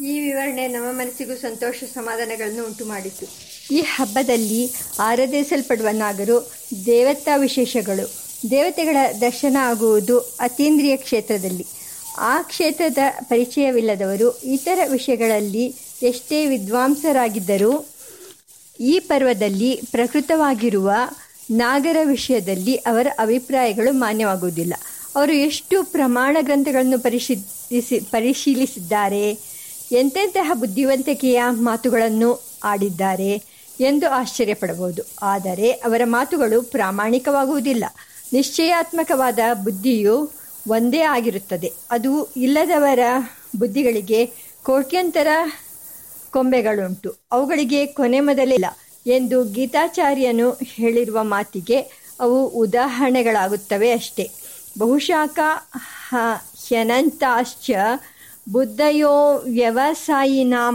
ಈ ವಿವರಣೆ ನಮ್ಮ ಮನಸ್ಸಿಗೂ ಸಂತೋಷ ಸಮಾಧಾನಗಳನ್ನು ಉಂಟು ಮಾಡಿತು ಈ ಹಬ್ಬದಲ್ಲಿ ಆರಾಧಿಸಲ್ಪಡುವ ನಾಗರು ದೇವತಾ ವಿಶೇಷಗಳು. ದೇವತೆಗಳ ದರ್ಶನ ಆಗುವುದು ಅತೀಂದ್ರಿಯ ಕ್ಷೇತ್ರದಲ್ಲಿ. ಆ ಕ್ಷೇತ್ರದ ಪರಿಚಯವಿಲ್ಲದವರು ಇತರ ವಿಷಯಗಳಲ್ಲಿ ಎಷ್ಟೇ ವಿದ್ವಾಂಸರಾಗಿದ್ದರೂ ಈ ಪರ್ವದಲ್ಲಿ ಪ್ರಕೃತವಾಗಿರುವ ನಾಗರ ವಿಷಯದಲ್ಲಿ ಅವರ ಅಭಿಪ್ರಾಯಗಳು ಮಾನ್ಯವಾಗುವುದಿಲ್ಲ. ಅವರು ಎಷ್ಟು ಪ್ರಮಾಣ ಗ್ರಂಥಗಳನ್ನು ಪರಿಶೀಲಿಸಿ ಪರಿಶೀಲಿಸಿದ್ದಾರೆ? ಎಂತೆಂತಹ ಬುದ್ಧಿವಂತಿಕೆಯ ಮಾತುಗಳನ್ನು ಆಡಿದ್ದಾರೆ ಎಂದು ಆಶ್ಚರ್ಯಪಡಬಹುದು. ಆದರೆ ಅವರ ಮಾತುಗಳು ಪ್ರಾಮಾಣಿಕವಾಗುವುದಿಲ್ಲ. ನಿಶ್ಚಯಾತ್ಮಕವಾದ ಬುದ್ಧಿಯು ಒಂದೇ ಆಗಿರುತ್ತದೆ. ಅದು ಇಲ್ಲದವರ ಬುದ್ಧಿಗಳಿಗೆ ಕೋಟ್ಯಂತರ ಕೊಂಬೆಗಳುಂಟು. ಅವುಗಳಿಗೆ ಕೊನೆ ಮೊದಲಿಲ್ಲ ಎಂದು ಗೀತಾಚಾರ್ಯನು ಹೇಳಿರುವ ಮಾತಿಗೆ ಅವು ಉದಾಹರಣೆಗಳಾಗುತ್ತವೆ ಅಷ್ಟೇ. ಬಹುಶಾಖ ಹ್ಯನಂತಾಶ್ಚ बुद्धयो व्यवसायिनां